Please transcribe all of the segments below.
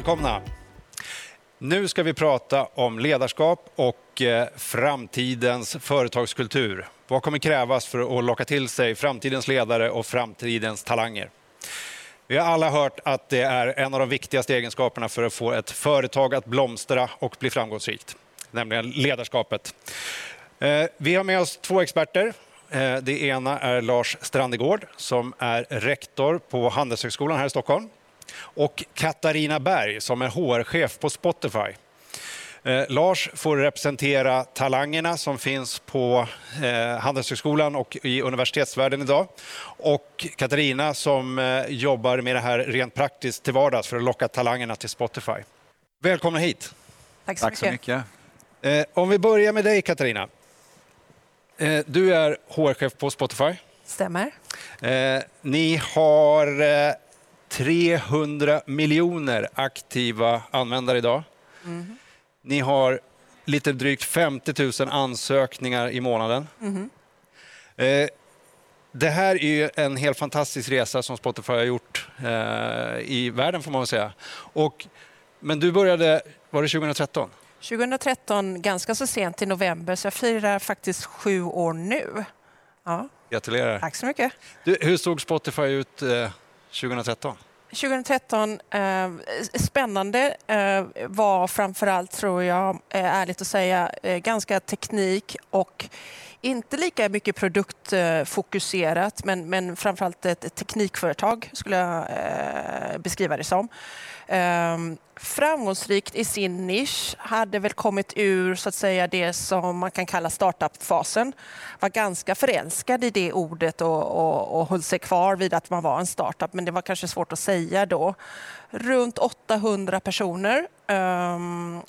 välkomna. Nu ska vi prata om ledarskap och eh, framtidens företagskultur. Vad kommer krävas för att locka till sig framtidens ledare och framtidens talanger? Vi har alla hört att det är en av de viktigaste egenskaperna för att få ett företag att blomstra och bli framgångsrikt, nämligen ledarskapet. Eh, vi har med oss två experter. Eh, det ena är Lars Strandegård som är rektor på Handelshögskolan här i Stockholm och Katarina Berg som är HR-chef på Spotify. Eh, Lars får representera talangerna som finns på eh, Handelshögskolan och i universitetsvärlden idag. Och Katarina som eh, jobbar med det här rent praktiskt till vardags för att locka talangerna till Spotify. Välkomna hit. Tack så Tack så mycket. mycket. Eh, om vi börjar med dig Katarina. Eh, du är HR-chef på Spotify. Stämmer. Eh, ni har eh, 300 miljoner aktiva användare idag. Ni har lite drygt 50 000 ansökningar i månaden. Eh, det här är en helt fantastisk resa som Spotify har gjort eh, i världen får man väl säga. Och, men du började, var det 2013? 2013, ganska så sent i november, så jag firar faktiskt sju år nu. Ja, Gratulerar. tack så mycket. Du, hur såg Spotify ut eh, 2013? 2013, eh, spännande eh, var framförallt, tror jag, eh, ärligt att säga, eh, ganska teknik och inte lika mycket produktfokuserat, men, men framförallt ett, teknikföretag skulle jag eh, beskriva det som. Ehm, framgångsrikt i sin nisch, hade väl kommit ur så att säga det som man kan kalla startup-fasen. Var ganska förälskad i det ordet och, och, och höll sig kvar vid att man var en startup, men det var kanske svårt att säga då. Runt 800 personer um,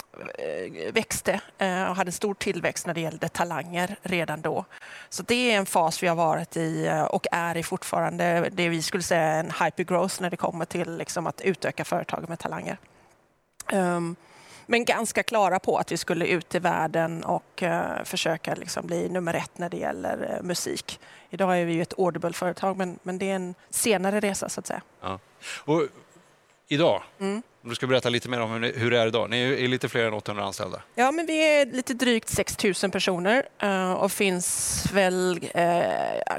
växte uh, och hade stor tillväxt när det gällde talanger redan då. Så det är en fas vi har varit i eh, och är i fortfarande. Det vi skulle säga är en hypergrowth när det kommer till liksom, att utöka företaget med talanger. Um, men ganska klara på att vi skulle ut i världen och uh, försöka liksom bli nummer ett när det gäller uh, musik. Idag är vi ju ett Audible-företag, men, men det är en senare resa så att säga. Ja. Och idag, Mm. du ska berätta lite mer om hur, ni, hur det är idag. Ni är lite fler än 800 anställda. Ja, men vi är lite drygt 6 000 personer eh, och finns väl eh,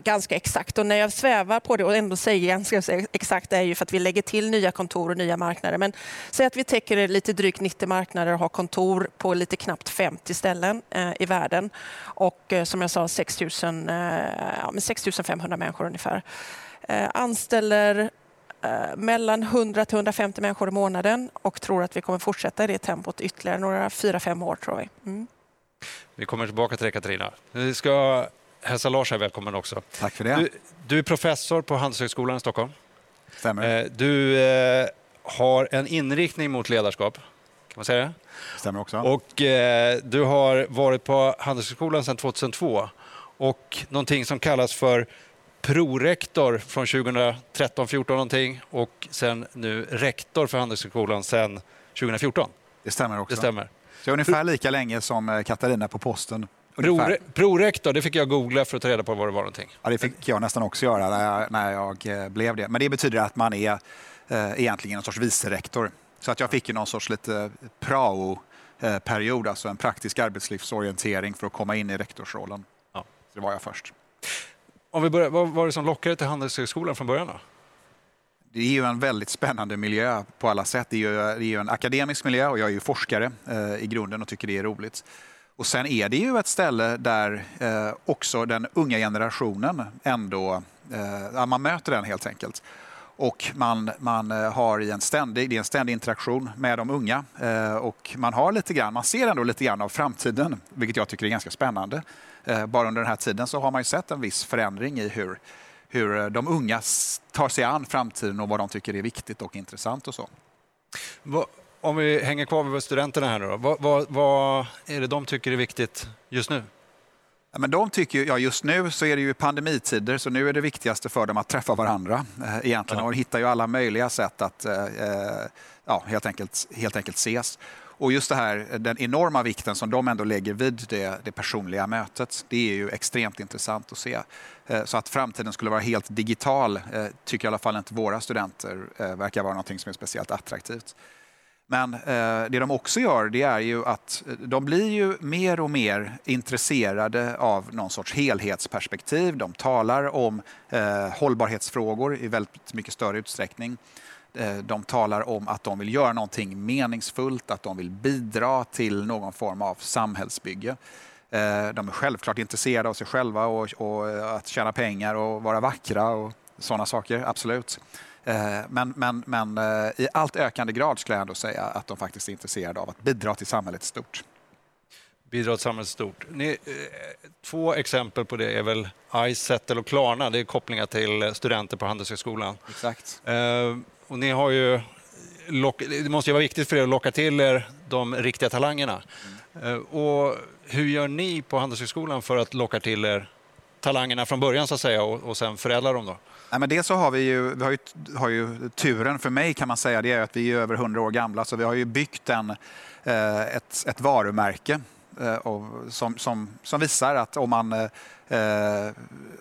ganska exakt. Och när jag svävar på det och ändå säger ganska exakt är ju för att vi lägger till nya kontor och nya marknader. Men säg att vi täcker lite drygt 90 marknader och har kontor på lite knappt 50 ställen eh, i världen. Och som jag sa 6 000, eh, ja, men 6 500 människor ungefär. Anställer mellan 100 till 150 människor i månaden och tror att vi kommer fortsätta i det tempot ytterligare några fyra, fem år tror vi. Mm. Vi kommer tillbaka till det Katarina. Vi ska hälsa Lars här välkommen också. Tack för det. Du, du är professor på Handelshögskolan i Stockholm. Stämmer, Eh, Du eh, har en inriktning mot ledarskap. Kan man säga det? Stämmer också. Och eh, du har varit på Handelshögskolan sedan 2002 och någonting som kallas för prorektor från 2013, 14 någonting och sen nu rektor för Handelshögskolan sedan 2014. det stämmer också. Det stämmer. Så ungefär lika länge som eh, Katarina på posten. Ungefär. Prorektor, det fick jag googla för att ta reda på vad det var någonting. Ja, det fick jag nästan också göra när jag, när jag eh, blev det. Men det betyder att man är eh, egentligen en sorts vicerektor. Så att jag fick ju någon sorts lite prao-period, alltså en praktisk arbetslivsorientering för att komma in i rektorsrollen. Ja. Så det var jag först. Om vi börjar, vad var det som lockade till Handelshögskolan från början? Då? Det är ju en väldigt spännande miljö på alla sätt. Det är ju, det är ju en akademisk miljö och jag är ju forskare eh, i grunden och tycker det är roligt. Och sen är det ju ett ställe där eh, också den unga generationen ändå, eh, man möter den helt enkelt. Och man, man eh, har i en ständig, det är en ständig interaktion med de unga eh, och man har lite grann, man ser ändå lite grann av framtiden, vilket jag tycker är ganska spännande. Eh, bara under den här tiden så har man ju sett en viss förändring i hur, hur de unga tar sig an framtiden och vad de tycker är viktigt och intressant och så. Om vi hänger kvar vid studenterna här nu då. Vad, vad, vad är det de tycker är viktigt just nu? Ja, Men de tycker ja, just nu så är det ju pandemitider så nu är det viktigaste för dem att träffa varandra eh, egentligen Ja. och hittar ju alla möjliga sätt att eh, eh, ja, helt, enkelt, helt enkelt ses. Och just det här, den enorma vikten som de ändå lägger vid det, det personliga mötet, det är ju extremt intressant att se. Eh, Så att framtiden skulle vara helt digital eh, tycker i alla fall inte våra studenter eh, verkar vara någonting som är speciellt attraktivt. Men eh, det de också gör det är ju att eh, de blir ju mer och mer intresserade av någon sorts helhetsperspektiv. De talar om eh, hållbarhetsfrågor i väldigt mycket större utsträckning. Eh, de talar om att de vill göra någonting meningsfullt, att de vill bidra till någon form av samhällsbygge. Eh, de är självklart intresserade av sig själva och, och eh, att tjäna pengar och vara vackra och sådana saker, absolut. Men, men, men i allt ökande grad skulle jag ändå säga att de faktiskt är intresserade av att bidra till samhället stort. Bidra till samhället stort. Ni, två exempel på det är väl iSettle och Klarna. Det är kopplingar till studenter på Handelshögskolan. Exakt. Och ni har ju det måste ju vara viktigt för er att locka till er de riktiga talangerna. Mm. Och hur gör ni på Handelshögskolan för att locka till er talangerna från början så att säga och, och sen förädla dem? Då? Nej, men dels så har vi ju, vi har ju, har ju turen för mig kan man säga, det är att vi är över 100 år gamla så vi har ju byggt en, eh, ett, ett varumärke eh, som, som, som visar att om man, eh,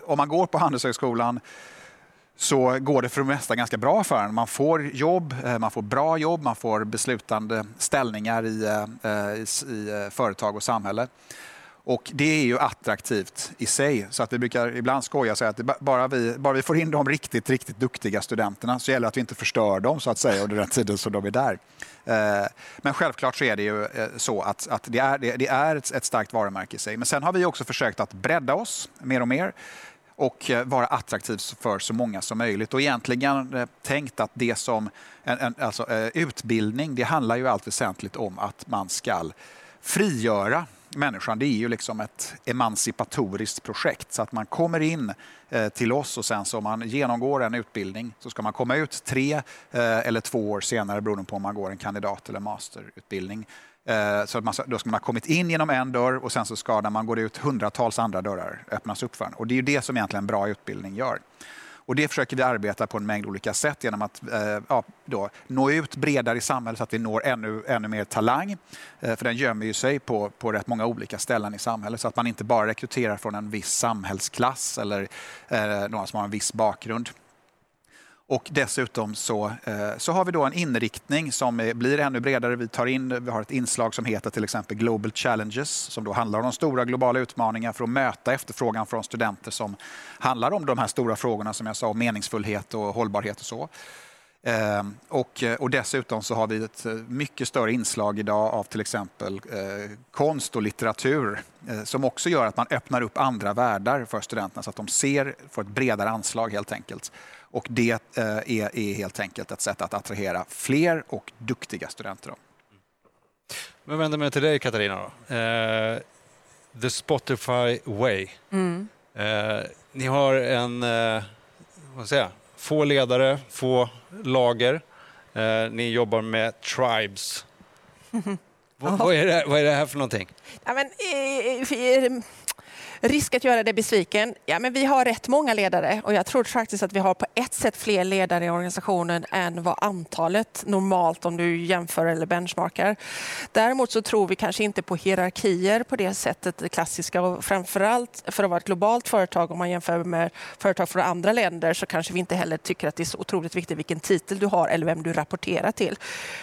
om man går på Handelshögskolan så går det för det mesta ganska bra för en. Man får jobb, eh, man får bra jobb, man får beslutande ställningar i, eh, i, i företag och samhälle. Och det är ju attraktivt i sig. Så att vi brukar ibland skoja och säga att bara vi, bara vi får in de riktigt, riktigt duktiga studenterna så gäller det att vi inte förstör dem så att säga under den tiden som de är där. Eh, men självklart så är det ju eh, så att, att det är, det är ett starkt varumärke i sig. Men sen har vi också försökt att bredda oss mer och mer och eh, vara attraktiv för så många som möjligt. Och egentligen tänkt att det som en, en, alltså, utbildning, det handlar ju allt väsentligt om att man ska frigöra människan. Det är ju liksom ett emancipatoriskt projekt så att man kommer in eh, till oss och sen så om man genomgår en utbildning så ska man komma ut tre eh, eller två år senare beroende på om man går en kandidat eller masterutbildning eh, så att man, då ska man ha kommit in genom en dörr och sen så ska när man går ut hundratals andra dörrar öppnas upp för en. Och det är ju det som egentligen en bra utbildning gör. Och det försöker vi arbeta på en mängd olika sätt genom att eh, ja, då, nå ut bredare i samhället så att vi når ännu, ännu mer talang. Eh, för den gömmer ju sig på, på rätt många olika ställen i samhället så att man inte bara rekryterar från en viss samhällsklass eller eh, någon som har en viss bakgrund. Och dessutom så, eh, så har vi då en inriktning som blir ännu bredare. Vi, tar in, vi har ett inslag som heter till exempel Global Challenges som då handlar om de stora globala utmaningarna för att möta efterfrågan från studenter som handlar om de här stora frågorna som jag sa, meningsfullhet och hållbarhet och så. Ehm, och, och, dessutom så har vi ett eh, mycket större inslag idag av till exempel eh, konst och litteratur eh, som också gör att man öppnar upp andra världar för studenterna så att de ser, får ett bredare anslag helt enkelt. Och det eh, är, är, helt enkelt ett sätt att attrahera fler och duktiga studenter. Då. Jag vänder mig till dig Katarina. Då. Eh, The Spotify Way. Mm. Eh, ni har en, eh, vad säger jag, få ledare, få lager. Eh, ni jobbar med tribes. vad, vad, är det, vad är det här för någonting? Ja, men, eh, Risk att göra dig besviken? Ja, men vi har rätt många ledare och jag tror faktiskt att vi har på ett sätt fler ledare i organisationen än vad antalet normalt om du jämför eller benchmarkar. Däremot så tror vi kanske inte på hierarkier på det sättet, det klassiska och framförallt för att vara ett globalt företag om man jämför med företag från andra länder så kanske vi inte heller tycker att det är så otroligt viktigt vilken titel du har eller vem du rapporterar till.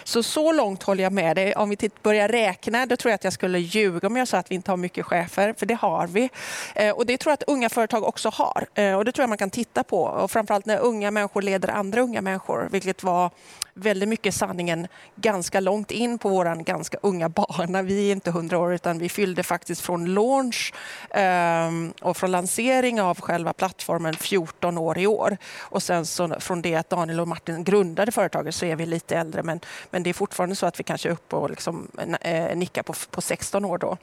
Så så långt håller jag med dig. Om vi börjar räkna, då tror jag att jag skulle ljuga om jag sa att vi inte har mycket chefer, för det har vi. Eh, och det tror jag att unga företag också har. Eh, och det tror jag man kan titta på. Och framförallt när unga människor leder andra unga människor, vilket var väldigt mycket sanningen ganska långt in på vår ganska unga bana. Vi är inte 100 år utan vi fyllde faktiskt från launch ehm, och från lansering av själva plattformen 14 år i år. Och sen så från det att Daniel och Martin grundade företaget så är vi lite äldre men, men det är fortfarande så att vi kanske är uppe och liksom, eh, nickar på, på 16 år då.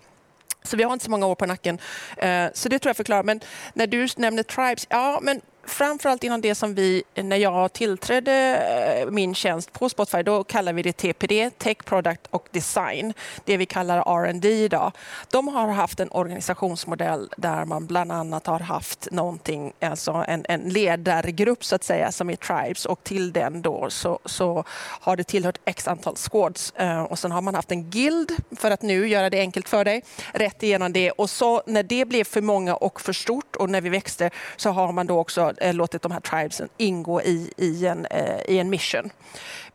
Så vi har inte så många år på nacken. Eh, så det tror jag förklarar. Men när du nämner Tribes, ja men framförallt inom det som vi, när jag tillträdde eh, min tjänst på Spotify, då kallar vi det TPD, Tech Product och Design. Det vi kallar R&D idag. De har haft en organisationsmodell där man bland annat har haft någonting, alltså en, en ledargrupp så att säga, som är Tribes och till den då så, så har det tillhört x antal squads eh, och sen har man haft en guild för att nu göra det enkelt för dig, rätt igenom det och så när det blev för många och för stort och när vi växte så har man då också eh, låtit de här tribesen ingå i, i, en, eh, i en mission.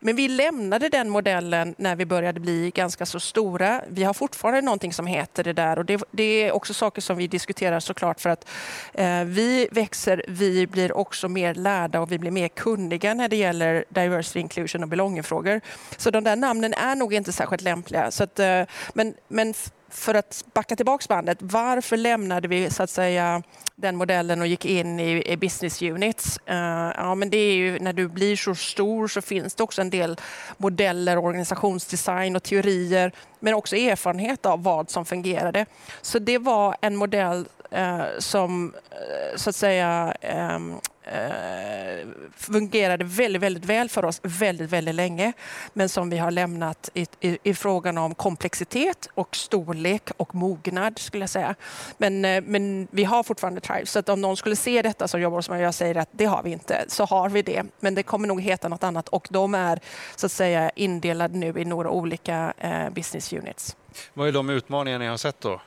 Men vi lämnade den modellen när vi började bli ganska så stora. Vi har fortfarande någonting som heter det där och det, det är också saker som vi diskuterar såklart för att eh, vi växer, vi blir också mer lärda och vi blir mer kunniga när det gäller diversity, inclusion och belonging-frågor. Så de där namnen är nog inte särskilt lämpliga. Så att, eh, men, men för att backa tillbaka bandet, varför lämnade vi så att säga den modellen och gick in i, i business units? Uh, ja, men det är ju när du blir så stor så finns det också en del modeller, organisationsdesign och teorier, men också erfarenhet av vad som fungerade. Så det var en modell uh, som uh, så att säga um, eh, fungerade väldigt, väldigt väl för oss väldigt, väldigt länge. Men som vi har lämnat i, i, i, frågan om komplexitet och storlek och mognad skulle jag säga. Men, eh, men vi har fortfarande Tribes. Så att om någon skulle se detta som jobbar hos mig och jag säger att det har vi inte, så har vi det. Men det kommer nog heta något annat och de är så att säga indelade nu i några olika eh, business units. Vad är de utmaningar ni har sett då?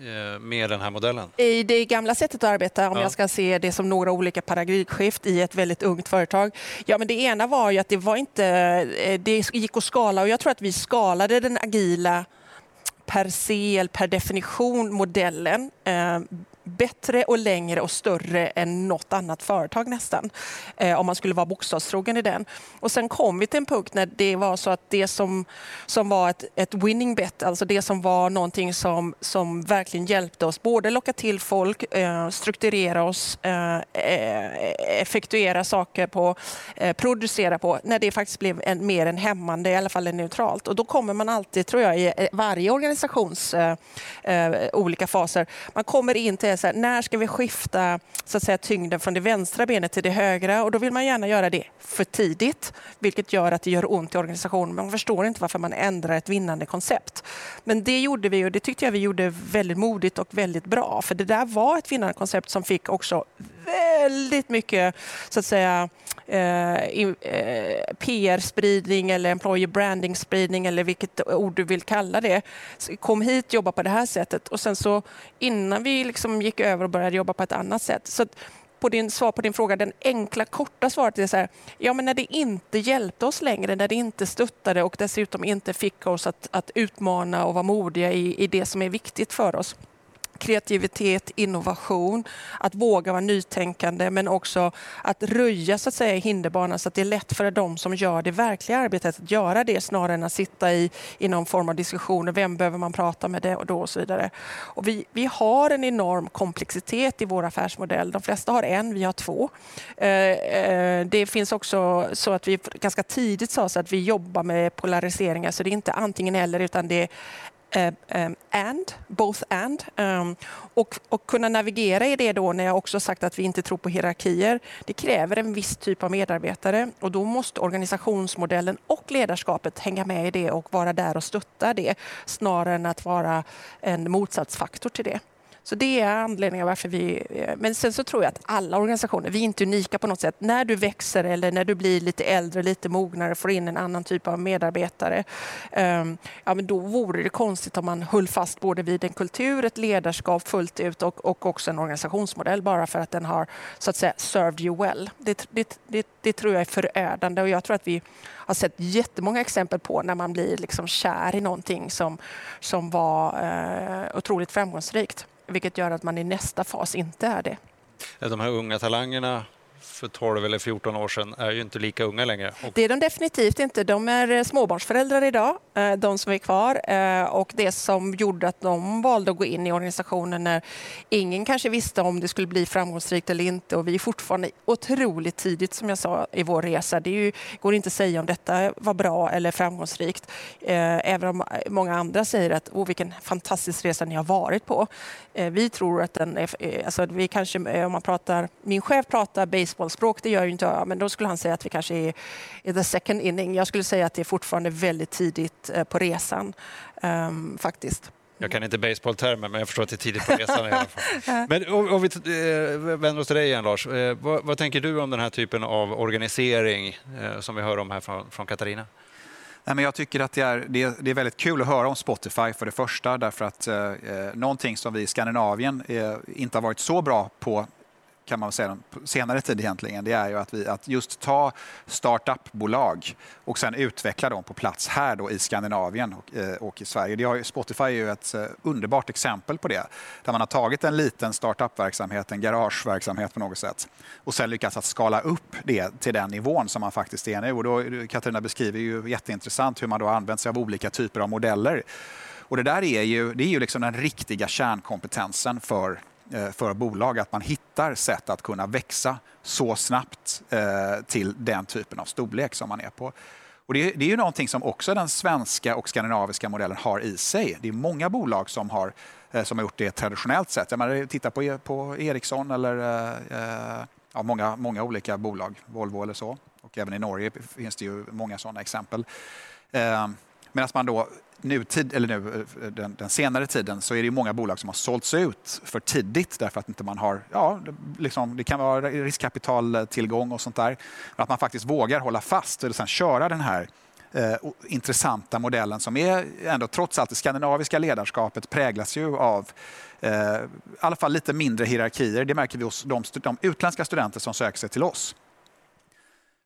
Eh, med den här modellen? I det gamla sättet att arbeta, om ja. jag ska se det som några olika paradigmskift i ett väldigt ungt företag. Ja, men det ena var ju att det var inte, eh, det gick att skala och jag tror att vi skalade den agila per se, eller per definition, modellen eh, bättre och längre och större än något annat företag nästan. Eh, om man skulle vara bokstavstrogen i den. Och sen kom vi till en punkt när det var så att det som, som var ett, ett winning bet, alltså det som var någonting som, som verkligen hjälpte oss, både locka till folk, eh, strukturera oss, eh, eh effektuera saker på, eh, producera på, när det faktiskt blev en, mer än hämmande, i alla fall neutralt. Och då kommer man alltid, tror jag, i eh, varje organisations eh, eh, olika faser, man kommer in till så här, när ska vi skifta så att säga, tyngden från det vänstra benet till det högra? Och då vill man gärna göra det för tidigt, vilket gör att det gör ont i organisationen. Man förstår inte varför man ändrar ett vinnande koncept. Men det gjorde vi och det tyckte jag vi gjorde väldigt modigt och väldigt bra. För det där var ett vinnande koncept som fick också väldigt mycket så att säga eh, eh, PR-spridning eller employer branding-spridning eller vilket ord du vill kalla det. Kom hit, jobba på det här sättet och sen så innan vi liksom gick över och började jobba på ett annat sätt. Så på din svar på din fråga, den enkla korta svaret är så här, ja men när det inte hjälpte oss längre, när det inte stöttade och dessutom inte fick oss att, att utmana och vara modiga i, i det som är viktigt för oss kreativitet, innovation, att våga vara nytänkande men också att röja så att säga, hinderbanan så att det är lätt för de som gör det verkliga arbetet att göra det snarare än att sitta i, i någon form av diskussioner. Vem behöver man prata med det och då och så vidare. Och vi, vi har en enorm komplexitet i vår affärsmodell. De flesta har en, vi har två. Eh, eh, det finns också så att vi ganska tidigt sa så att vi jobbar med polariseringar så det är inte antingen eller utan det är Uh, um, and, both and. Um, och, och kunna navigera i det då när jag också sagt att vi inte tror på hierarkier. Det kräver en viss typ av medarbetare och då måste organisationsmodellen och ledarskapet hänga med i det och vara där och stötta det snarare än att vara en motsatsfaktor till det. Så det är anledningen varför vi... Eh, men sen så tror jag att alla organisationer, vi är inte unika på något sätt. När du växer eller när du blir lite äldre, lite mognare, får in en annan typ av medarbetare, ehm, ja, men då vore det konstigt om man höll fast både vid en kultur, ett ledarskap fullt ut och, och också en organisationsmodell bara för att den har så att säga served you well. Det, det, det, det tror jag är förödande och jag tror att vi har sett jättemånga exempel på när man blir liksom kär i någonting som, som var eh, otroligt framgångsrikt vilket gör att man i nästa fas inte är det. De här unga talangerna för 12 eller 14 år sedan är ju inte lika unga längre. Det är de definitivt inte. De är eh, småbarnsföräldrar idag, eh, de som är kvar. Eh, och det som gjorde att de valde att gå in i organisationen när ingen kanske visste om det skulle bli framgångsrikt eller inte. Och vi är fortfarande otroligt tidigt, som jag sa, i vår resa. Det ju, går inte att säga om detta var bra eller framgångsrikt. Även om många andra säger att oh, vilken fantastisk resa ni har varit på. Vi tror att den är... Alltså, vi kanske, om man pratar, min chef pratar base fotbollsspråk, det gör ju inte jag, men då skulle han säga att vi kanske är i the second inning. Jag skulle säga att det är fortfarande väldigt tidigt eh, på resan, um, faktiskt. Jag kan inte baseballtermer, men jag förstår att det är tidigt på resan i alla fall. Men om, vi eh, vänder oss till dig igen, Lars. Eh, vad, vad, tänker du om den här typen av organisering som vi hör om här från, från Katarina? Nej, men jag tycker att det är, det, är, det är väldigt kul att höra om Spotify för det första, därför att eh, någonting som vi i Skandinavien eh, inte har varit så bra på kan man säga på senare tid egentligen, det är ju att, vi, att just ta startupbolag och sen utveckla dem på plats här då i Skandinavien och, eh, och i Sverige. Det har, Spotify är ju ett eh, underbart exempel på det, där man har tagit en liten startupverksamhet, en garageverksamhet på något sätt och sen lyckats att skala upp det till den nivån som man faktiskt är nu. Och då, Katarina beskriver ju jätteintressant hur man då har använt sig av olika typer av modeller. Och det där är ju, det är ju liksom den riktiga kärnkompetensen för Eh, för bolag att man hittar sätt att kunna växa så snabbt eh, till den typen av storlek som man är på. Och det, det är ju någonting som också den svenska och skandinaviska modellen har i sig. Det är många bolag som har, eh, som har gjort det traditionellt sett. Jag menar, titta på, e, på Ericsson eller ja, många, många olika bolag, Volvo eller så. Och även i Norge finns det ju många sådana exempel. Medan man då nutid, eller nu, eh, eh, den, den, senare tiden så är det många bolag som har sålts ut för tidigt därför att inte man har, ja, liksom, det kan vara riskkapitaltillgång och sånt där. Men att man faktiskt vågar hålla fast och sen köra den här eh, intressanta modellen som är ändå trots allt det skandinaviska ledarskapet präglas ju av eh, i alla fall lite mindre hierarkier. Det märker vi hos de, de utländska studenter som söker sig till oss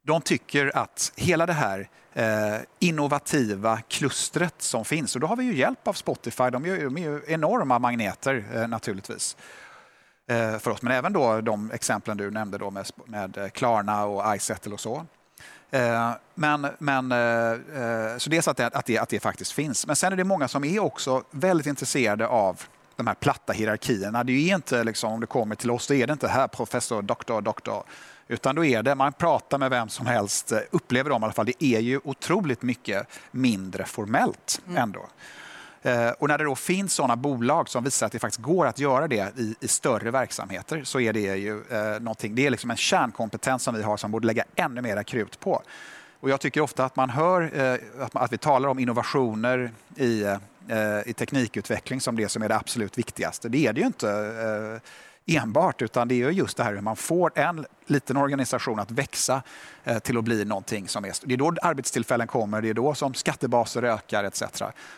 de tycker att hela det här eh, innovativa klustret som finns, och då har vi ju hjälp av Spotify, de är ju, de är ju enorma magneter eh, naturligtvis eh, för oss, men även då de exemplen du nämnde då med, med Klarna och iSettle och så. Men, men, så dels att det, att, det, att det faktiskt finns. Men sen är det många som är också väldigt intresserade av de här platta hierarkierna. Det är inte liksom, om det kommer till oss, då är det inte här professor, doktor, doktor. Utan då är det, man pratar med vem som helst, eh, upplever de i alla fall, det är ju otroligt mycket mindre formellt mm. ändå. Eh, och när det då finns sådana bolag som visar att det faktiskt går att göra det i, i större verksamheter så är det ju eh, någonting, det är liksom en kärnkompetens som vi har som borde lägga ännu mera krut på. Och jag tycker ofta att man hör eh, att, att vi talar om innovationer i, eh, i teknikutveckling som det som är det absolut viktigaste. Det är det ju inte eh, enbart, utan det är just det här hur man får en liten organisation att växa eh, till att bli någonting som är... Det är då arbetstillfällen kommer, det är då som skattebaser ökar etc.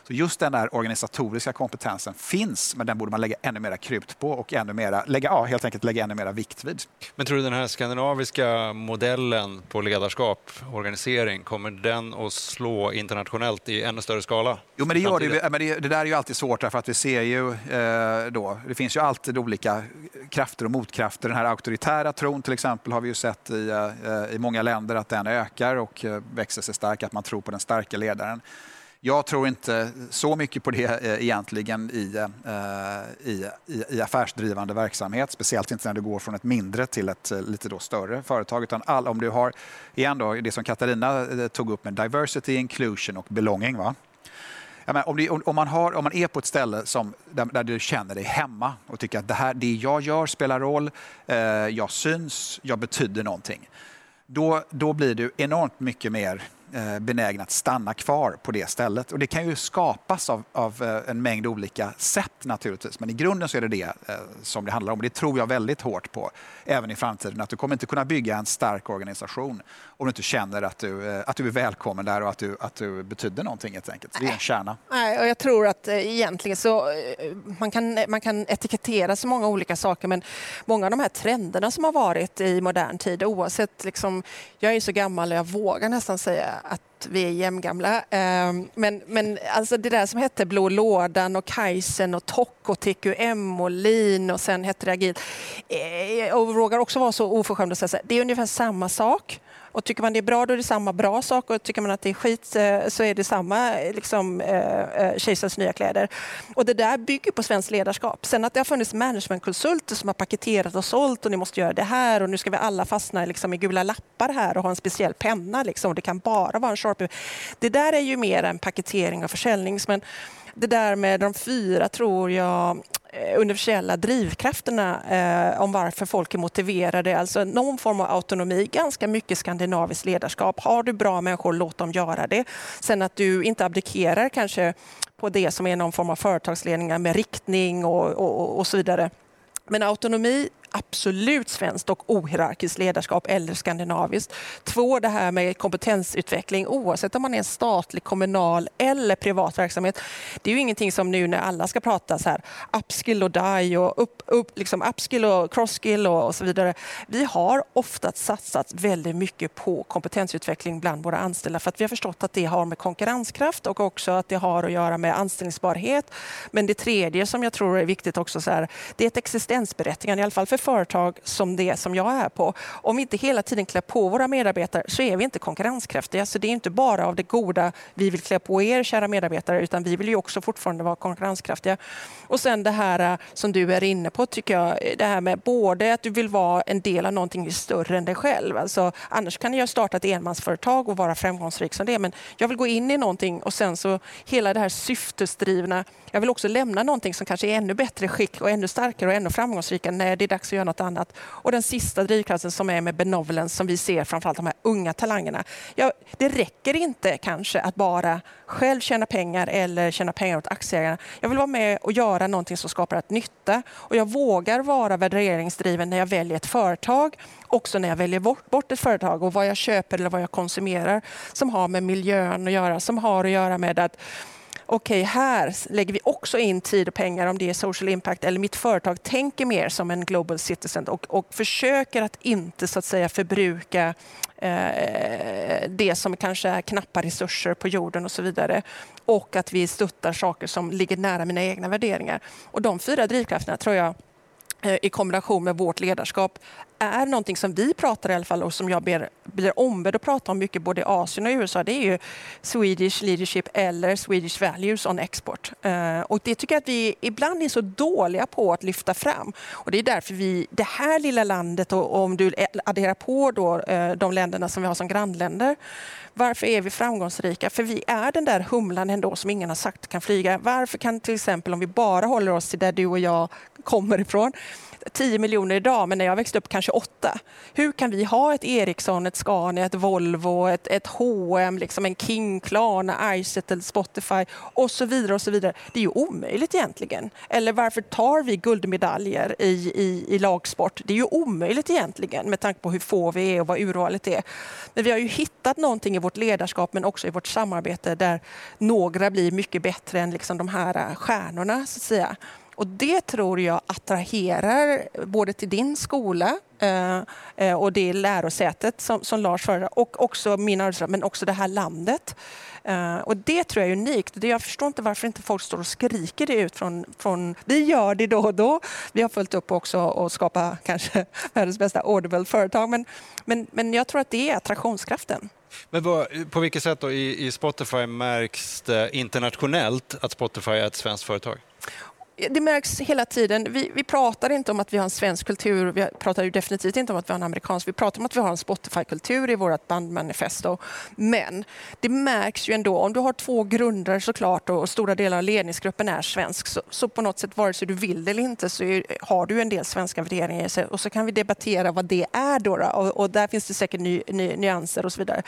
Så just den där organisatoriska kompetensen finns, men den borde man lägga ännu mera krut på och ännu mera, lägga, ja, helt enkelt lägga ännu mera vikt vid. Men tror du den här skandinaviska modellen på ledarskap, organisering, kommer den att slå internationellt i ännu större skala? Jo, men det gör det. Men det, det där är ju alltid svårt därför att vi ser ju eh, då, det finns ju alltid olika krafter och motkrafter. Den här auktoritära tron till exempel exempel har vi ju sett i, eh, i många länder att den ökar och eh, växer sig stark, att man tror på den starka ledaren. Jag tror inte så mycket på det eh, egentligen i, i, i, affärsdrivande verksamhet, speciellt inte när du går från ett mindre till ett lite då större företag. Utan all, om du har, igen då, det som Katarina tog upp med diversity, inclusion och belonging. Va? Menar, om, det, om, man har, om man är på ett ställe som, där, där, du känner dig hemma och tycker att det, här, det jag gör spelar roll, eh, jag syns, jag betyder någonting. Då, då blir du enormt mycket mer Eh, benägen att stanna kvar på det stället. Och det kan ju skapas av, av eh, en mängd olika sätt naturligtvis. Men i grunden så är det det eh, som det handlar om. Det tror jag väldigt hårt på även i framtiden. Att du kommer inte kunna bygga en stark organisation om du inte känner att du, att du är välkommen där och att du, att du betyder någonting helt enkelt. Så det är en kärna. Nej, och jag tror att egentligen så man kan, man kan etikettera så många olika saker men många av de här trenderna som har varit i modern tid oavsett liksom, jag är så gammal och jag vågar nästan säga att vi är jämngamla. Ehm, men, men alltså det där som hette Blå lådan och Kaizen och TOC och TQM och Lean och sen hette det Agil. Eh, och vågar också vara så oförskämd och säga att det är ungefär samma sak. Och tycker man det är bra, då är det samma bra sak. Och tycker man att det är skit eh, så är det samma eh, liksom, eh, kejsarens nya kläder. Och det där bygger på svenskt ledarskap. Sen att det har funnits managementkonsulter som har paketerat och sålt och ni måste göra det här och nu ska vi alla fastna liksom, i gula lappar här och ha en speciell penna. Liksom, och det kan bara vara en Sharpie. Det där är ju mer en paketering och försäljning. Men det där med de fyra tror jag Eh, universella drivkrafterna eh, om varför folk är motiverade. Alltså någon form av autonomi, ganska mycket skandinaviskt ledarskap. Har du bra människor, låt dem göra det. Sen att du inte abdikerar kanske på det som är någon form av företagsledningar med riktning och, och, och så vidare. Men autonomi absolut svenskt och ohierarkiskt ledarskap eller skandinaviskt. Två, det här med kompetensutveckling oavsett om man är en statlig, kommunal eller privat verksamhet. Det är ju ingenting som nu när alla ska prata så här upskill och die och upp, upp, liksom upskill och crosskill och, och så vidare. Vi har ofta satsat väldigt mycket på kompetensutveckling bland våra anställda för att vi har förstått att det har med konkurrenskraft och också att det har att göra med anställningsbarhet. Men det tredje som jag tror är viktigt också, så här, det är ett existensberättigande, i alla fall för företag som det som jag är på. Om vi inte hela tiden klär på våra medarbetare så är vi inte konkurrenskraftiga. Så det är inte bara av det goda vi vill klä på er kära medarbetare utan vi vill ju också fortfarande vara konkurrenskraftiga. Och sen det här eh, som du är inne på tycker jag, eh, det här med både att du vill vara en del av någonting större än dig själv. Alltså, annars kan jag starta ett enmansföretag och vara framgångsrik som det. Men jag vill gå in i någonting och sen så hela det här syftesdrivna. Jag vill också lämna någonting som kanske är ännu bättre skick och ännu starkare och ännu framgångsrikare när det är dags att göra något annat. Och den sista drivkraften som är med benevolence som vi ser framförallt de här unga talangerna. Ja, det räcker inte kanske att bara själv tjäna pengar eller tjäna pengar åt aktieägarna. Jag vill vara med och göra någonting som skapar ett nytta och jag vågar vara värderingsdriven när jag väljer ett företag också när jag väljer bort ett företag och vad jag köper eller vad jag konsumerar som har med miljön att göra, som har att göra med att okej, okay, här lägger vi också in tid och pengar om det är social impact eller mitt företag tänker mer som en global citizen och, och försöker att inte så att säga förbruka eh, det som kanske är knappa resurser på jorden och så vidare. Och att vi stöttar saker som ligger nära mina egna värderingar. Och de fyra drivkrafterna tror jag eh, i kombination med vårt ledarskap är någonting som vi pratar i alla fall och som jag ber, blir ombedd att prata om mycket både i Asien och i USA. Det är ju Swedish leadership eller Swedish values on export. Uh, och det tycker jag att vi ibland är så dåliga på att lyfta fram. Och det är därför vi, det här lilla landet och, och om du adderar på då, uh, de länderna som vi har som grannländer. Varför är vi framgångsrika? För vi är den där humlan ändå som ingen har sagt kan flyga. Varför kan till exempel om vi bara håller oss till där du och jag kommer ifrån 10 miljoner idag, men när jag växte upp kanske 8. Hur kan vi ha ett Ericsson, ett Scania, ett Volvo, ett, ett H&M, liksom en King, Klarna, Izettle, Spotify och så vidare och så vidare. Det är ju omöjligt egentligen. Eller varför tar vi guldmedaljer i, i, i lagsport? Det är ju omöjligt egentligen med tanke på hur få vi är och vad urvalet är. Men vi har ju hittat någonting i vårt ledarskap men också i vårt samarbete där några blir mycket bättre än liksom de här stjärnorna så att säga. Och det tror jag attraherar både till din skola eh, eh och det lärosätet som, som Lars föredrar och också min arbetsplats, men också det här landet. Eh, och det tror jag är unikt. Jag förstår inte varför inte folk står och skriker det ut från, från... Vi gör det då och då. Vi har följt upp också och skapa kanske världens bästa Audible-företag. Men, men, men jag tror att det är attraktionskraften. Men vad, på vilket sätt då i, i Spotify märks det internationellt att Spotify är ett svenskt företag? Det märks hela tiden. Vi, vi, pratar inte om att vi har en svensk kultur. Vi pratar ju definitivt inte om att vi har en amerikansk. Vi pratar om att vi har en Spotify-kultur i vårt bandmanifesto. Men det märks ju ändå. Om du har två grundare såklart och stora delar av ledningsgruppen är svensk så, så på något sätt, vare sig du vill det eller inte, så är, har du en del svenska värderingar i sig. Och så kan vi debattera vad det är då. då. Och, och, där finns det säkert ny, ny, nyanser och så vidare.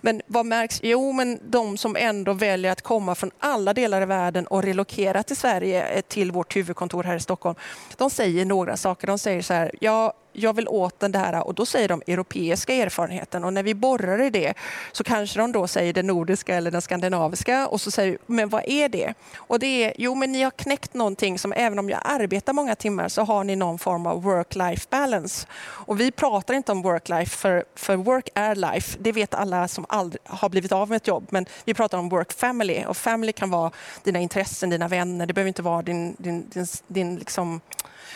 Men vad märks? Jo, men de som ändå väljer att komma från alla delar av världen och relokera till Sverige eh, till till vårt huvudkontor här i Stockholm. De säger några saker. De säger så här, ja, jag vill åt den där och då säger de europeiska erfarenheten och när vi borrar i det så kanske de då säger den nordiska eller den skandinaviska och så säger vi, men vad är det? Och det är, jo men ni har knäckt någonting som även om jag arbetar många timmar så har ni någon form av work-life balance. Och vi pratar inte om work-life för, för work är life, det vet alla som aldrig har blivit av med ett jobb, men vi pratar om work-family och family kan vara dina intressen, dina vänner, det behöver inte vara din, din, din, din liksom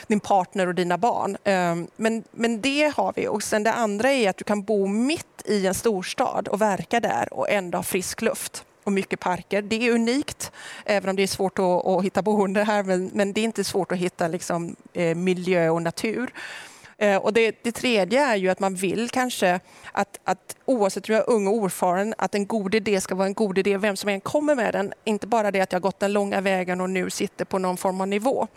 din partner och dina barn. Ehm, men men, men det har vi. Och sen det andra är att du kan bo mitt i en storstad och verka där och ändå ha frisk luft och mycket parker. Det är unikt, även om det är svårt att, att hitta boende här, men, men, det är inte svårt att hitta liksom, eh, miljö och natur. Eh, och det, det, tredje är ju att man vill kanske att, att oavsett om jag är ung och oerfaren, att en god idé ska vara en god idé, vem som än kommer med den. Inte bara det att jag gått den långa vägen och nu sitter på någon form av nivå.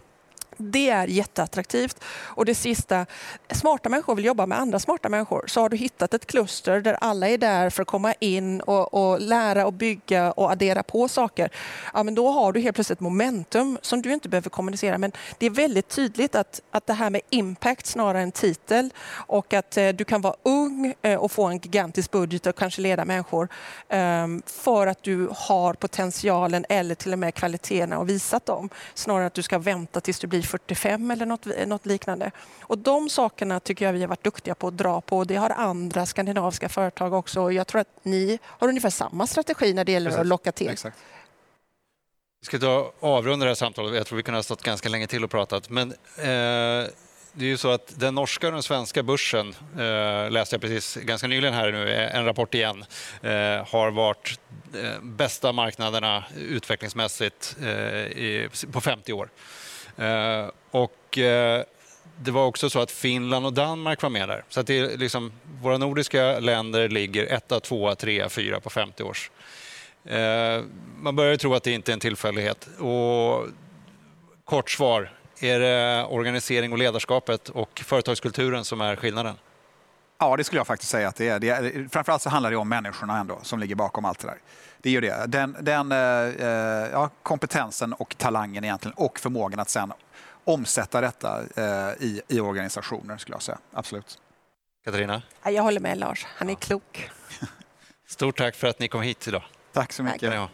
Det är jätteattraktivt. Och det sista, smarta människor vill jobba med andra smarta människor. Så har du hittat ett kluster där alla är där för att komma in och, och lära och bygga och addera på saker. Ja, men då har du helt plötsligt momentum som du inte behöver kommunicera. Men det är väldigt tydligt att, att det här med impact snarare än titel och att eh, du kan vara ung eh, och få en gigantisk budget och kanske leda människor eh, för att du har potentialen eller till och med kvaliteterna och visat dem. Snarare att du ska vänta tills du blir 45 eller något, något liknande. Och de sakerna tycker jag vi har varit duktiga på att dra på. Det har andra skandinaviska företag också. Jag tror att ni har ungefär samma strategi när det gäller Precis. att locka till. Exakt. Vi ska ta avrunda det här samtalet. Jag tror vi kunde ha stått ganska länge till och pratat. Men eh, det är ju så att den norska och den svenska börsen, eh, läste jag precis ganska nyligen här nu, en rapport igen, eh, har varit eh, bästa marknaderna utvecklingsmässigt eh, i, på 50 år. Eh, och eh, det var också så att Finland och Danmark var med där. Så att det är liksom, våra nordiska länder ligger etta, tvåa, trea, fyra på 50 års. Eh, man börjar tro att det inte är en tillfällighet. Och kort svar, är det organisering och ledarskapet och företagskulturen som är skillnaden? Ja, det skulle jag faktiskt säga att det är. Det är framförallt så handlar det om människorna ändå som ligger bakom allt det där. Det är ju det. Den, den eh, eh ja, kompetensen och talangen egentligen och förmågan att sen omsätta detta eh, i, i organisationer skulle jag säga. Absolut. Katarina? Jag håller med Lars. Han är ja. klok. Stort tack för att ni kom hit idag. Tack så mycket. Tack.